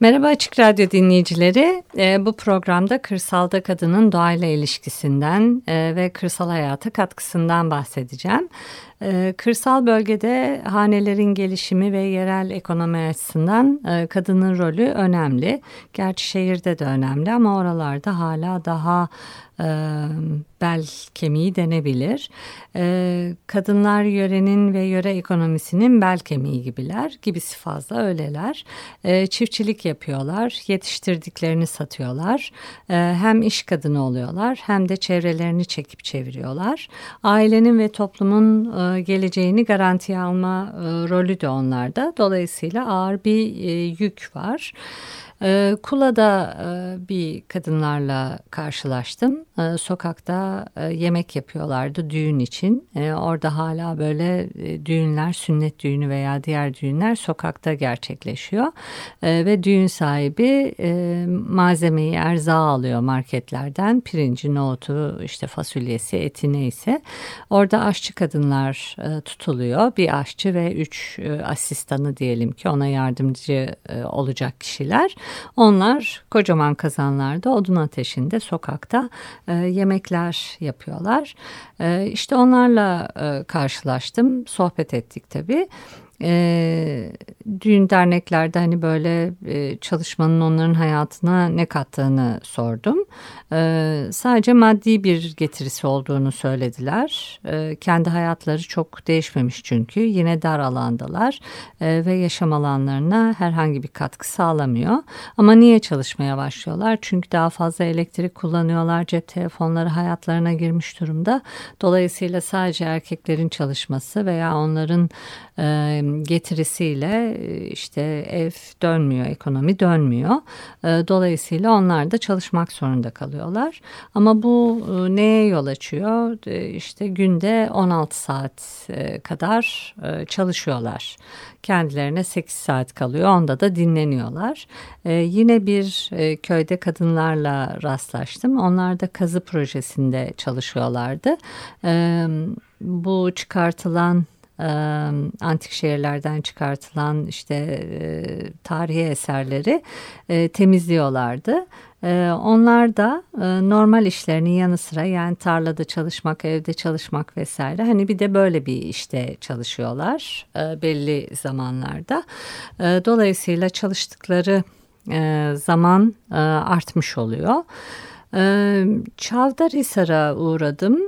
Merhaba Açık Radyo dinleyicileri. E, bu programda kırsalda kadının doğayla ilişkisinden e, ve kırsal hayata katkısından bahsedeceğim. E, kırsal bölgede hanelerin gelişimi ve yerel ekonomi açısından e, kadının rolü önemli. Gerçi şehirde de önemli ama oralarda hala daha e, bel kemiği denebilir. E, kadınlar yörenin ve yöre ekonomisinin bel kemiği gibiler. Gibisi fazla öyleler. E, çiftçilik yapıyorlar. Yetiştirdiklerini satıyorlar. Hem iş kadını oluyorlar hem de çevrelerini çekip çeviriyorlar. Ailenin ve toplumun geleceğini garantiye alma e, rolü de onlarda. Dolayısıyla ağır bir e, yük var. E, Kula'da e, bir kadınlarla karşılaştım. E, sokakta e, yemek yapıyorlardı düğün için. E, orada hala böyle e, düğünler, sünnet düğünü veya diğer düğünler sokakta gerçekleşiyor. Ve düğün sahibi malzemeyi erzağı alıyor marketlerden. Pirinci, nohutu, işte fasulyesi, eti neyse. Orada aşçı kadınlar tutuluyor. Bir aşçı ve üç asistanı diyelim ki ona yardımcı olacak kişiler. Onlar kocaman kazanlarda odun ateşinde sokakta e, yemekler yapıyorlar. E, işte onlarla e, karşılaştım, sohbet ettik tabii e, düğün derneklerde hani böyle e, çalışmanın onların hayatına ne kattığını sordum. E, sadece maddi bir getirisi olduğunu söylediler. E, kendi hayatları çok değişmemiş çünkü yine dar alandalar e, ve yaşam alanlarına herhangi bir katkı sağlamıyor. Ama niye çalışmaya başlıyorlar? Çünkü daha fazla elektrik kullanıyorlar. Cep telefonları hayatlarına girmiş durumda. Dolayısıyla sadece erkeklerin çalışması veya onların e, getirisiyle e, işte ev dönmüyor, ekonomi dönmüyor. E, dolayısıyla onlar da çalışmak zorunda kalıyorlar. Ama bu e, neye yol açıyor? İşte günde 16 saat kadar çalışıyorlar. Kendilerine 8 saat kalıyor. Onda da dinleniyorlar. Yine bir köyde kadınlarla rastlaştım. Onlar da kazı projesinde çalışıyorlardı. Bu çıkartılan antik şehirlerden çıkartılan işte tarihi eserleri temizliyorlardı. Onlar da normal işlerinin yanı sıra yani tarlada çalışmak, evde çalışmak vesaire hani bir de böyle bir işte çalışıyorlar belli zamanlarda. Dolayısıyla çalıştıkları zaman artmış oluyor. Çavdarhisar'a uğradım.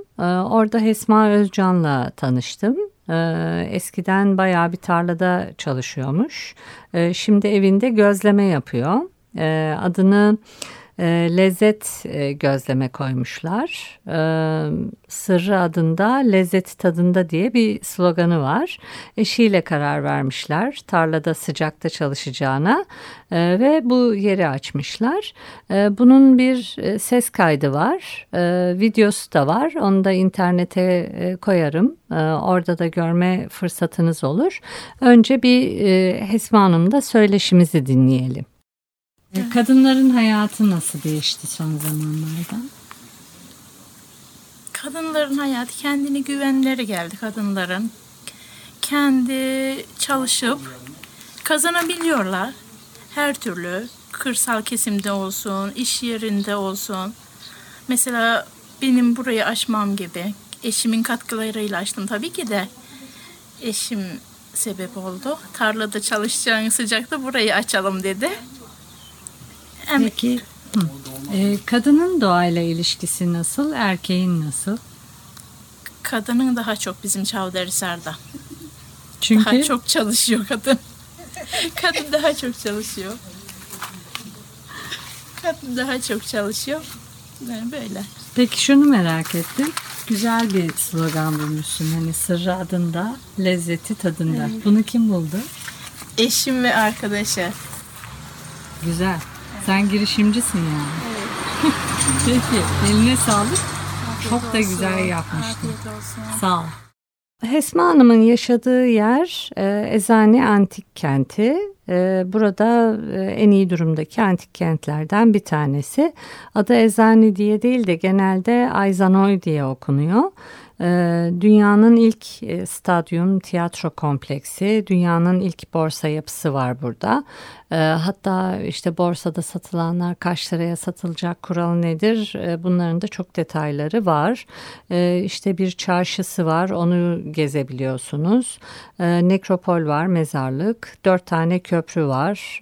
Orada Hesma Özcan'la tanıştım. Ee, eskiden bayağı bir tarlada çalışıyormuş. Ee, şimdi evinde gözleme yapıyor. Ee, adını e, lezzet e, gözleme koymuşlar. E, Sırrı adında lezzet tadında diye bir sloganı var. Eşiyle karar vermişler tarlada sıcakta çalışacağına e, ve bu yeri açmışlar. E, bunun bir e, ses kaydı var, e, videosu da var. Onu da internete e, koyarım. E, orada da görme fırsatınız olur. Önce bir e, Hesma Hanım'da söyleşimizi dinleyelim. Kadınların hayatı nasıl değişti son zamanlarda? Kadınların hayatı kendini güvenleri geldi kadınların. Kendi çalışıp kazanabiliyorlar. Her türlü kırsal kesimde olsun, iş yerinde olsun. Mesela benim burayı açmam gibi eşimin katkılarıyla açtım tabii ki de. Eşim sebep oldu. Tarlada çalışacağın sıcakta burayı açalım dedi. Peki e, kadının doğayla ilişkisi nasıl, erkeğin nasıl? Kadının daha çok bizim Çavdarhisar'da. Çünkü daha çok çalışıyor kadın. kadın daha çok çalışıyor. Kadın daha çok çalışıyor. Yani böyle. Peki şunu merak ettim. güzel bir slogan bulmuşsun. Hani sırrı adında, lezzeti tadında. Evet. Bunu kim buldu? Eşim ve arkadaşı. Güzel. Sen girişimcisin yani. Evet. Peki. Eline sağlık. Afiyet Çok olsun. da güzel yapmıştın. Sağ ol. Hesma Hanım'ın yaşadığı yer e, Ezane Antik Kenti. E, burada e, en iyi durumdaki antik kentlerden bir tanesi. Adı Ezane diye değil de genelde Ayzanoy diye okunuyor. Ee, dünyanın ilk e, stadyum tiyatro kompleksi, dünyanın ilk borsa yapısı var burada. Ee, hatta işte borsada satılanlar kaç liraya satılacak kuralı nedir ee, bunların da çok detayları var. İşte bir çarşısı var onu gezebiliyorsunuz. Nekropol var mezarlık, dört tane köprü var.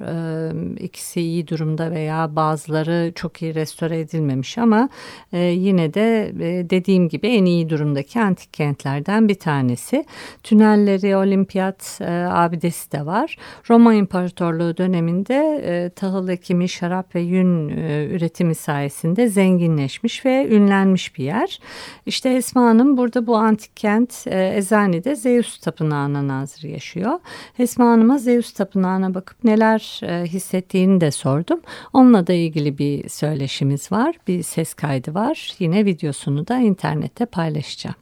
İkisi iyi durumda veya bazıları çok iyi restore edilmemiş ama e, yine de e, dediğim gibi en iyi durumdaki antik kentlerden bir tanesi. Tünelleri, olimpiyat e, abidesi de var. Roma İmparatorluğu döneminde e, tahıl ekimi, şarap ve yün e, üretimi sayesinde zenginleşmiş ve ünlenmiş bir yer. İşte Esma Hanım burada bu antik kent e, Ezani'de Zeus Tapınağı'na nazır yaşıyor. Esma Hanım'a Zeus Tapınağı'na bakıp neler e, hissettiğini de sordum. Onunla da ilgili bir söyleşimiz var, bir ses kaydı var. Yine videosunu da internette paylaşacağım.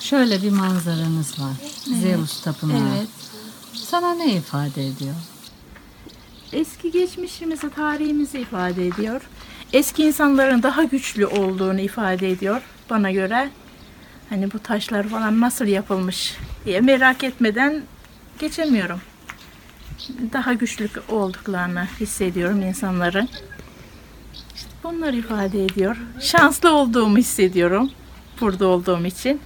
Şöyle bir manzaranız var. Evet. Zeus Tapınağı. Evet. Sana ne ifade ediyor? Eski geçmişimizi, tarihimizi ifade ediyor. Eski insanların daha güçlü olduğunu ifade ediyor bana göre. Hani bu taşlar falan nasıl yapılmış diye merak etmeden geçemiyorum. Daha güçlü olduklarını hissediyorum insanların. İşte bunlar ifade ediyor. Şanslı olduğumu hissediyorum burada olduğum için.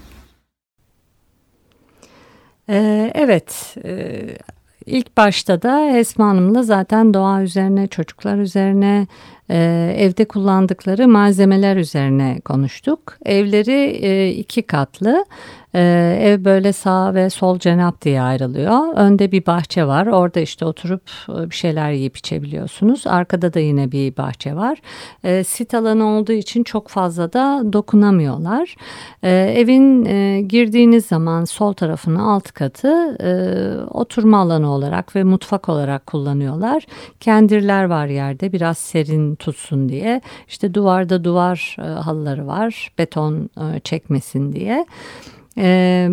Ee, evet, e, ilk başta da Esma Hanım'la zaten doğa üzerine, çocuklar üzerine, e, evde kullandıkları malzemeler üzerine konuştuk. Evleri e, iki katlı. Ee, ev böyle sağ ve sol cenap diye ayrılıyor. Önde bir bahçe var. Orada işte oturup e, bir şeyler yiyip içebiliyorsunuz. Arkada da yine bir bahçe var. Ee, sit alanı olduğu için çok fazla da dokunamıyorlar. Ee, evin e, girdiğiniz zaman sol tarafının alt katı e, oturma alanı olarak ve mutfak olarak kullanıyorlar. Kendirler var yerde biraz serin tutsun diye. İşte duvarda duvar e, halıları var beton e, çekmesin diye. E,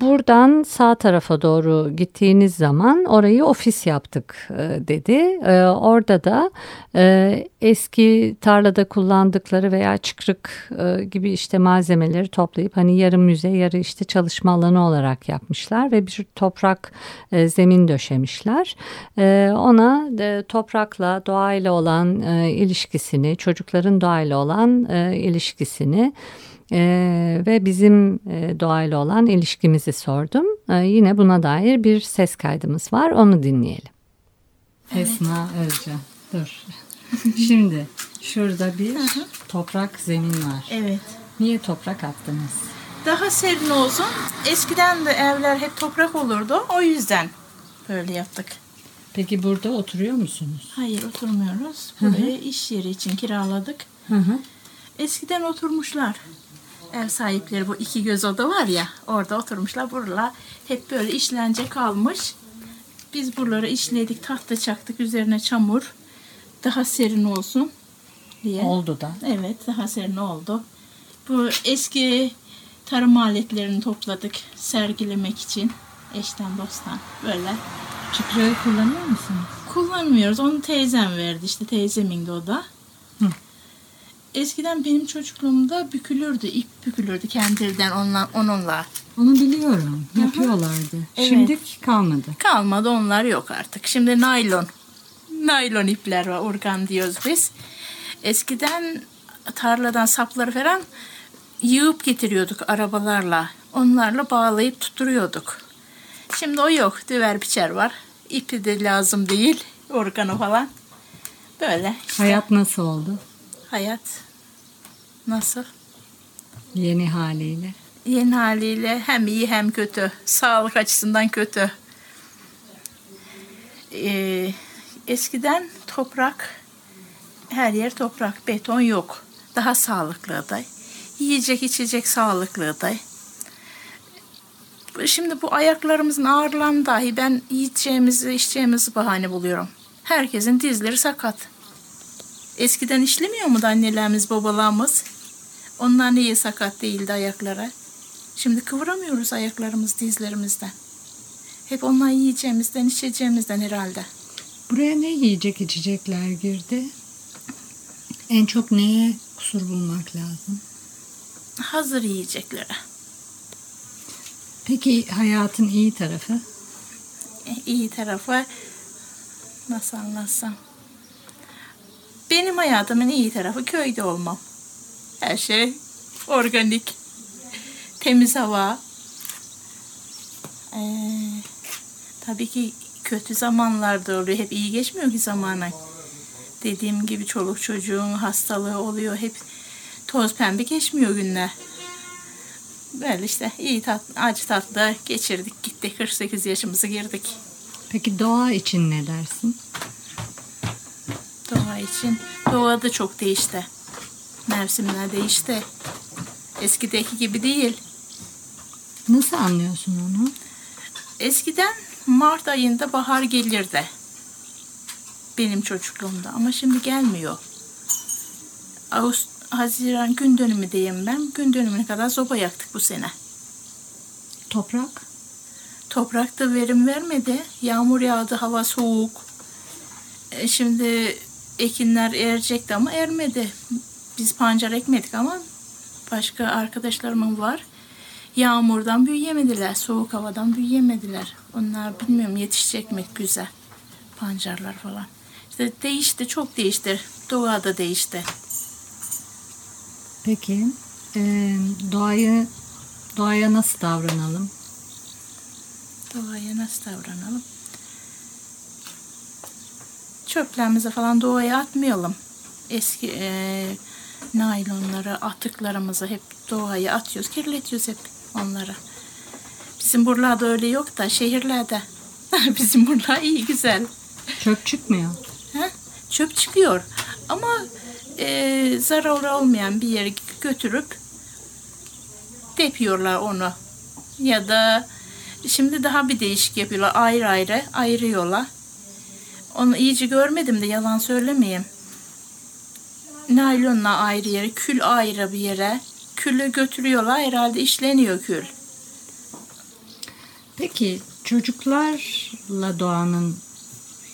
Buradan sağ tarafa doğru gittiğiniz zaman orayı ofis yaptık e, dedi. E, orada da e, eski tarlada kullandıkları veya çıkrık e, gibi işte malzemeleri toplayıp hani yarı müze yarı işte çalışma alanı olarak yapmışlar ve bir toprak e, zemin döşemişler. E, ona e, toprakla doğayla olan e, ilişkisini çocukların doğayla olan e, ilişkisini ee, ve bizim e, doğayla olan ilişkimizi sordum. Ee, yine buna dair bir ses kaydımız var. Onu dinleyelim. Evet. Esma Özcan. Dur. Şimdi şurada bir toprak zemin var. Evet. Niye toprak attınız? Daha serin olsun. Eskiden de evler hep toprak olurdu. O yüzden böyle yaptık. Peki burada oturuyor musunuz? Hayır oturmuyoruz. Burayı iş yeri için kiraladık. Hı hı. Eskiden oturmuşlar ev sahipleri bu iki göz oda var ya orada oturmuşlar. Buralar hep böyle işlence kalmış. Biz buraları işledik, tahta çaktık, üzerine çamur. Daha serin olsun diye. Oldu da. Evet, daha serin oldu. Bu eski tarım aletlerini topladık sergilemek için. Eşten dosttan böyle. Çıkrayı kullanıyor musunuz? Kullanmıyoruz. Onu teyzem verdi işte teyzemin de o da. Eskiden benim çocukluğumda bükülürdü, ip bükülürdü kendinden onunla, onunla. Onu biliyorum. Yapıyorlardı. Evet. Şimdi kalmadı. Kalmadı onlar yok artık. Şimdi naylon. Naylon ipler var. Urgan diyoruz biz. Eskiden tarladan sapları falan yığıp getiriyorduk arabalarla. Onlarla bağlayıp tutturuyorduk. Şimdi o yok. Düver biçer var. İpi de lazım değil. Organı falan. Böyle. Işte. Hayat nasıl oldu? Hayat Nasıl? Yeni haliyle. Yeni haliyle hem iyi hem kötü. Sağlık açısından kötü. Ee, eskiden toprak, her yer toprak, beton yok. Daha sağlıklı aday. Yiyecek içecek sağlıklıydı. Şimdi bu ayaklarımızın ağrılarını dahi ben yiyeceğimizi içeceğimizi bahane buluyorum. Herkesin dizleri sakat. Eskiden işlemiyor mu da annelerimiz babalarımız? Onlar niye sakat değildi ayaklara? Şimdi kıvıramıyoruz ayaklarımız dizlerimizden. Hep onlar yiyeceğimizden içeceğimizden herhalde. Buraya ne yiyecek içecekler girdi? En çok neye kusur bulmak lazım? Hazır yiyeceklere. Peki hayatın iyi tarafı? İyi tarafı nasıl anlatsam? Benim hayatımın iyi tarafı köyde olmam. Her şey organik. Temiz hava. Ee, tabii ki kötü zamanlarda oluyor. Hep iyi geçmiyor ki zamanı. Dediğim gibi çoluk çocuğun hastalığı oluyor. Hep toz pembe geçmiyor günler. Böyle işte iyi tat, acı tatlı geçirdik gitti. 48 yaşımızı girdik. Peki doğa için ne dersin? Doğa için. Doğa da çok değişti. Mevsimler değişti. Eskideki gibi değil. Nasıl anlıyorsun onu? Eskiden Mart ayında bahar gelirdi. Benim çocukluğumda ama şimdi gelmiyor. Ağustos, Haziran gün dönümü diyeyim ben. Gün dönümüne kadar soba yaktık bu sene. Toprak? Toprakta verim vermedi. Yağmur yağdı, hava soğuk. E, şimdi ekinler erecekti ama ermedi. Biz pancar ekmedik ama başka arkadaşlarımın var. Yağmurdan büyüyemediler, soğuk havadan büyüyemediler. Onlar bilmiyorum yetişecek mi güzel pancarlar falan. İşte değişti, çok değişti. Doğa da değişti. Peki e, doğayı doğaya nasıl davranalım? Doğaya nasıl davranalım? Çöplerimizi falan doğaya atmayalım. Eski e, naylonları, atıklarımızı hep doğaya atıyoruz, kirletiyoruz hep onları. Bizim buralarda öyle yok da şehirlerde. Bizim buralar iyi güzel. Çöp çıkmıyor. Ha? Çöp çıkıyor ama e, zararlı olmayan bir yere götürüp depiyorlar onu. Ya da şimdi daha bir değişik yapıyorlar. Ayrı ayrı ayırıyorlar. Onu iyice görmedim de yalan söylemeyeyim. Naylonla ayrı yere, kül ayrı bir yere. Külü götürüyorlar. Herhalde işleniyor kül. Peki çocuklarla doğanın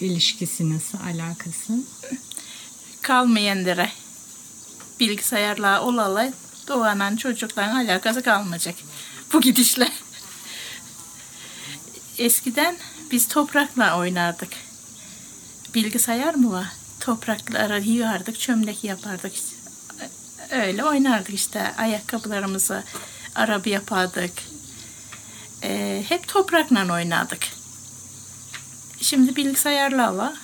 ilişkisi nasıl, alakası? Kalmayanlara bilgisayarla olalı doğanan çocukların alakası kalmayacak. Bu gidişle. Eskiden biz toprakla oynardık. Bilgisayar mı var? Toprakları yığardık, çömlek yapardık. Öyle oynardık işte. Ayakkabılarımızı araba yapardık. Ee, hep toprakla oynardık. Şimdi bilgisayarla var.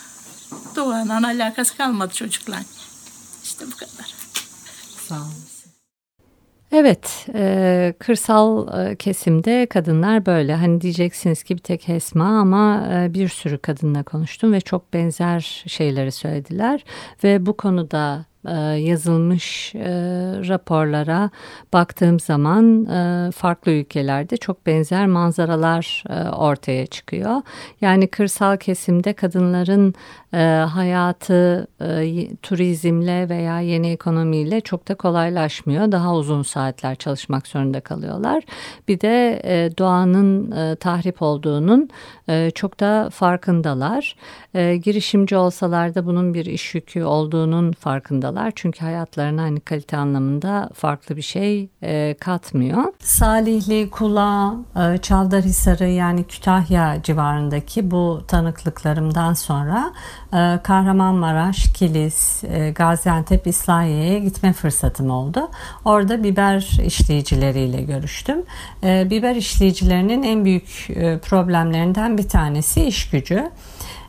Doğanın alakası kalmadı çocuklar. İşte bu kadar. Sağ olun. Evet, e, kırsal e, kesimde kadınlar böyle. Hani diyeceksiniz ki bir tek Esma ama e, bir sürü kadınla konuştum ve çok benzer şeyleri söylediler. Ve bu konuda e, yazılmış e, raporlara baktığım zaman e, farklı ülkelerde çok benzer manzaralar ortaya çıkıyor. Yani kırsal kesimde kadınların hayatı turizmle veya yeni ekonomiyle çok da kolaylaşmıyor. Daha uzun saatler çalışmak zorunda kalıyorlar. Bir de doğanın tahrip olduğunun çok da farkındalar. Girişimci olsalar da bunun bir iş yükü olduğunun farkındalar ediyorlar. Çünkü hayatlarına hani kalite anlamında farklı bir şey e, katmıyor. Salihli, Kula, e, Çavdarhisarı yani Kütahya civarındaki bu tanıklıklarımdan sonra e, Kahramanmaraş, Kilis, e, Gaziantep, İslahiye'ye gitme fırsatım oldu. Orada biber işleyicileriyle görüştüm. E, biber işleyicilerinin en büyük e, problemlerinden bir tanesi iş gücü.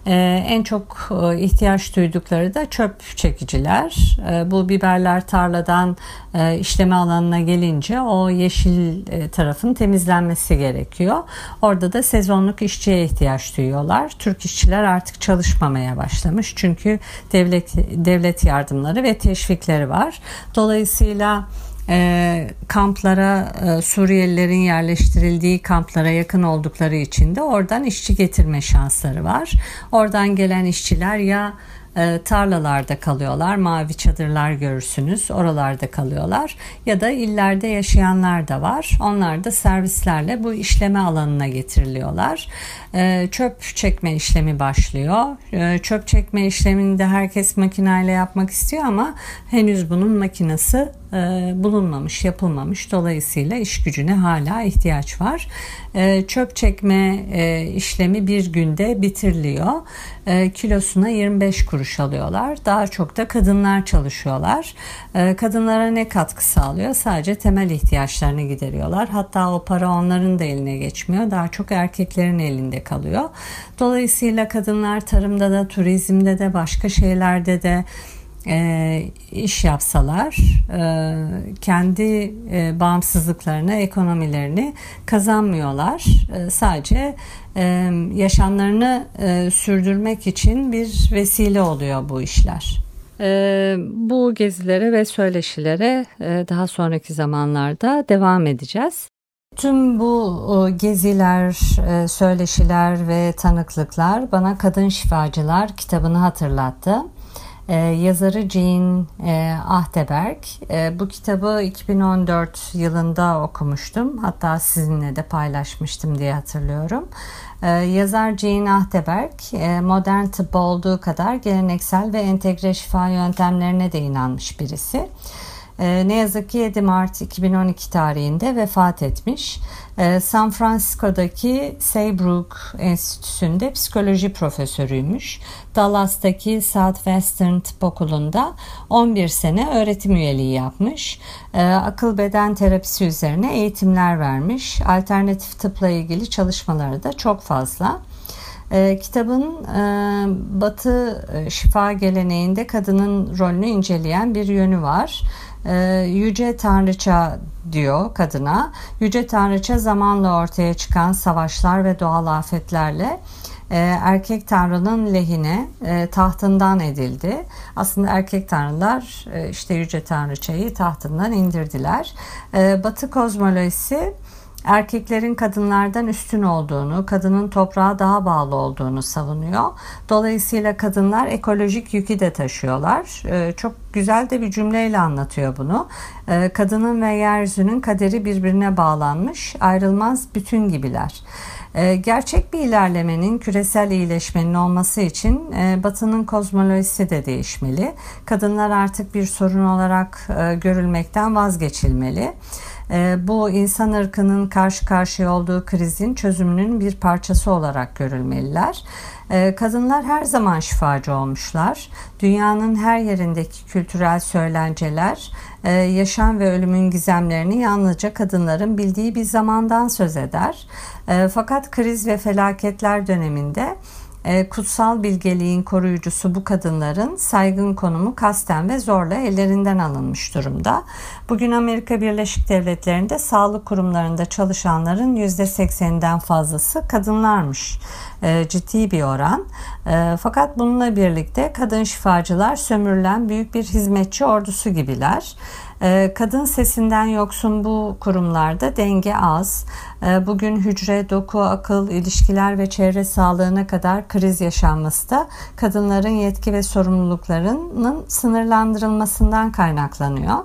Ee, en çok e, ihtiyaç duydukları da çöp çekiciler. Ee, bu biberler tarladan e, işleme alanına gelince o yeşil e, tarafın temizlenmesi gerekiyor. Orada da sezonluk işçiye ihtiyaç duyuyorlar. Türk işçiler artık çalışmamaya başlamış çünkü devlet devlet yardımları ve teşvikleri var. Dolayısıyla e, kamplara e, Suriyelilerin yerleştirildiği kamplara yakın oldukları için de oradan işçi getirme şansları var. Oradan gelen işçiler ya e, tarlalarda kalıyorlar. Mavi çadırlar görürsünüz. Oralarda kalıyorlar. Ya da illerde yaşayanlar da var. Onlar da servislerle bu işleme alanına getiriliyorlar. E, çöp çekme işlemi başlıyor. E, çöp çekme işlemini de herkes makineyle yapmak istiyor ama henüz bunun makinesi e, bulunmamış, yapılmamış. Dolayısıyla iş gücüne hala ihtiyaç var. Çöp çekme e, işlemi bir günde bitiriliyor. kilosuna 25 kuruş alıyorlar. Daha çok da kadınlar çalışıyorlar. kadınlara ne katkı sağlıyor? Sadece temel ihtiyaçlarını gideriyorlar. Hatta o para onların da eline geçmiyor. Daha çok erkeklerin elinde kalıyor. Dolayısıyla kadınlar tarımda da, turizmde de, başka şeylerde de e, iş yapsalar e, kendi e, bağımsızlıklarını, ekonomilerini kazanmıyorlar. E, sadece e, yaşamlarını e, sürdürmek için bir vesile oluyor bu işler. E, bu gezilere ve söyleşilere e, daha sonraki zamanlarda devam edeceğiz. Tüm bu geziler, e, söyleşiler ve tanıklıklar bana Kadın Şifacılar kitabını hatırlattı. Ee, yazarı Jean e, Ahteberg. E, bu kitabı 2014 yılında okumuştum. Hatta sizinle de paylaşmıştım diye hatırlıyorum. E, yazar Jean Ahteberg e, modern tıp olduğu kadar geleneksel ve entegre şifa yöntemlerine de inanmış birisi. E, ne yazık ki 7 Mart 2012 tarihinde vefat etmiş. E, San Francisco'daki Saybrook Enstitüsü'nde psikoloji profesörüymüş. Dallas'taki Southwestern Tıp Okulu'nda 11 sene öğretim üyeliği yapmış. E, akıl beden terapisi üzerine eğitimler vermiş. Alternatif tıpla ilgili çalışmaları da çok fazla. E, kitabın e, Batı e, şifa geleneğinde kadının rolünü inceleyen bir yönü var. E, Yüce Tanrıça diyor kadına. Yüce Tanrıça zamanla ortaya çıkan savaşlar ve doğal afetlerle e, erkek tanrının lehine e, tahtından edildi. Aslında erkek tanrılar e, işte yüce tanrıçayı tahtından indirdiler. Batı kozmolojisi erkeklerin kadınlardan üstün olduğunu, kadının toprağa daha bağlı olduğunu savunuyor. Dolayısıyla kadınlar ekolojik yükü de taşıyorlar. Ee, çok güzel de bir cümleyle anlatıyor bunu. Ee, kadının ve yeryüzünün kaderi birbirine bağlanmış, ayrılmaz bütün gibiler. Ee, gerçek bir ilerlemenin, küresel iyileşmenin olması için e, Batı'nın kozmolojisi de değişmeli. Kadınlar artık bir sorun olarak e, görülmekten vazgeçilmeli. Ee, bu insan ırkının karşı karşıya olduğu krizin çözümünün bir parçası olarak görülmeliler. Ee, kadınlar her zaman şifacı olmuşlar. Dünyanın her yerindeki kültürel söylenceler, e, yaşam ve ölümün gizemlerini yalnızca kadınların bildiği bir zamandan söz eder. Ee, fakat kriz ve felaketler döneminde kutsal bilgeliğin koruyucusu bu kadınların saygın konumu kasten ve zorla ellerinden alınmış durumda. Bugün Amerika Birleşik Devletleri'nde sağlık kurumlarında çalışanların %80'inden fazlası kadınlarmış. E, ciddi bir oran. E, fakat bununla birlikte kadın şifacılar sömürülen büyük bir hizmetçi ordusu gibiler. Ee, kadın sesinden yoksun bu kurumlarda denge az. Ee, bugün hücre, doku, akıl, ilişkiler ve çevre sağlığına kadar kriz yaşanması da kadınların yetki ve sorumluluklarının sınırlandırılmasından kaynaklanıyor.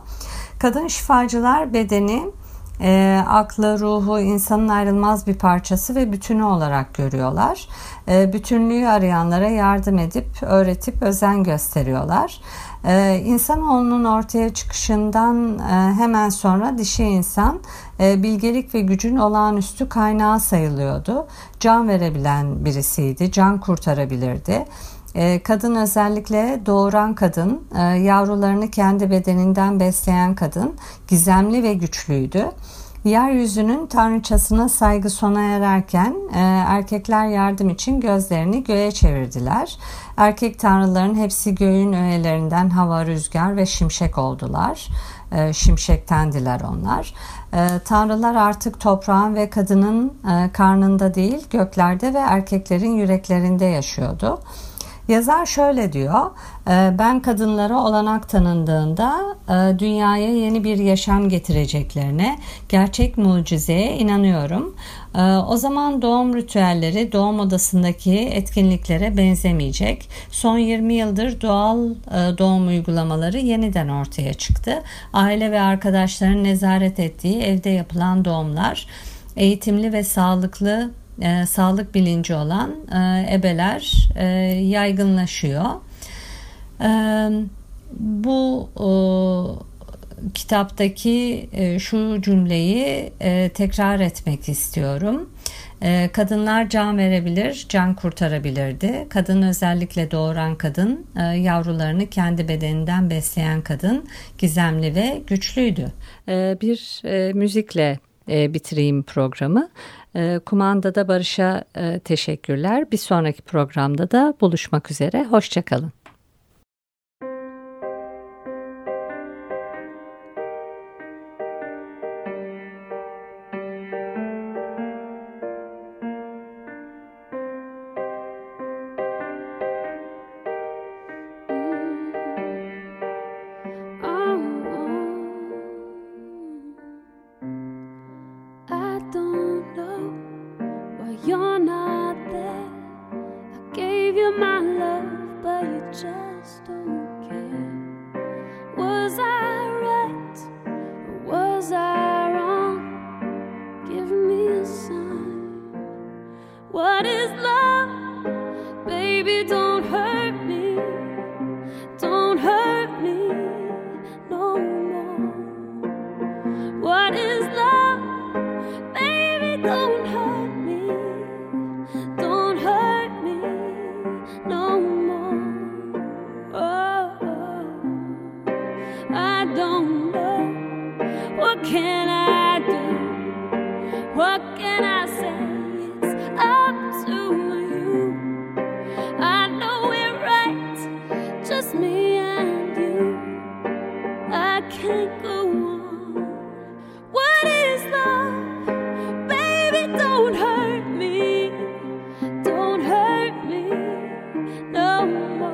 Kadın şifacılar bedeni e, aklı, ruhu insanın ayrılmaz bir parçası ve bütünü olarak görüyorlar. E, bütünlüğü arayanlara yardım edip, öğretip özen gösteriyorlar. Ee, insanoğlunun ortaya çıkışından e, hemen sonra dişi insan e, bilgelik ve gücün olağanüstü kaynağı sayılıyordu. Can verebilen birisiydi, can kurtarabilirdi. E, kadın özellikle doğuran kadın, e, yavrularını kendi bedeninden besleyen kadın gizemli ve güçlüydü. Yeryüzünün tanrıçasına saygı sona ererken e, erkekler yardım için gözlerini göğe çevirdiler. Erkek tanrıların hepsi göğün öğelerinden hava, rüzgar ve şimşek oldular. E, şimşektendiler onlar. E, tanrılar artık toprağın ve kadının e, karnında değil göklerde ve erkeklerin yüreklerinde yaşıyordu. Yazar şöyle diyor, e, ben kadınlara olanak tanındığında e, dünyaya yeni bir yaşam getireceklerine, gerçek mucizeye inanıyorum. E, o zaman doğum ritüelleri doğum odasındaki etkinliklere benzemeyecek. Son 20 yıldır doğal doğum uygulamaları yeniden ortaya çıktı. Aile ve arkadaşların nezaret ettiği evde yapılan doğumlar eğitimli ve sağlıklı e, sağlık bilinci olan e, ebeler e, yaygınlaşıyor. E, bu e, kitaptaki e, şu cümleyi e, tekrar etmek istiyorum. E, kadınlar can verebilir, can kurtarabilirdi. Kadın özellikle doğuran kadın, e, yavrularını kendi bedeninden besleyen kadın gizemli ve güçlüydü. E, bir e, müzikle e, bitireyim programı. E, kumandada Barış'a e, teşekkürler. Bir sonraki programda da buluşmak üzere. Hoşçakalın. Baby, don't hurt. Oh.